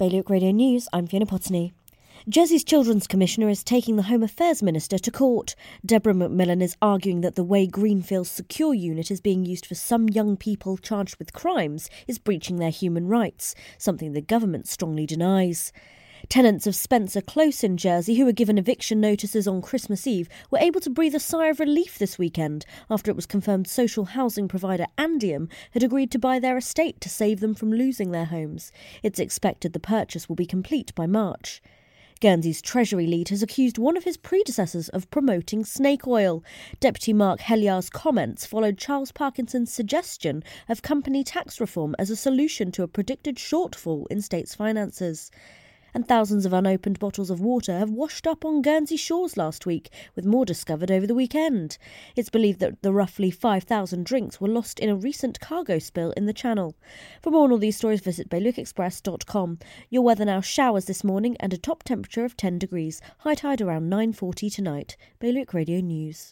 Bailiwick Radio News, I'm Fiona Potney. Jersey's Children's Commissioner is taking the Home Affairs Minister to court. Deborah McMillan is arguing that the way Greenfield's secure unit is being used for some young people charged with crimes is breaching their human rights, something the government strongly denies. Tenants of Spencer Close in Jersey, who were given eviction notices on Christmas Eve, were able to breathe a sigh of relief this weekend after it was confirmed social housing provider Andium had agreed to buy their estate to save them from losing their homes. It's expected the purchase will be complete by March. Guernsey's Treasury lead has accused one of his predecessors of promoting snake oil. Deputy Mark Helyar's comments followed Charles Parkinson's suggestion of company tax reform as a solution to a predicted shortfall in states' finances and thousands of unopened bottles of water have washed up on Guernsey shores last week, with more discovered over the weekend. It's believed that the roughly 5,000 drinks were lost in a recent cargo spill in the Channel. For more on all these stories, visit BailiwickExpress.com. Your weather now showers this morning and a top temperature of 10 degrees. High tide around 9.40 tonight. Bailiwick Radio News.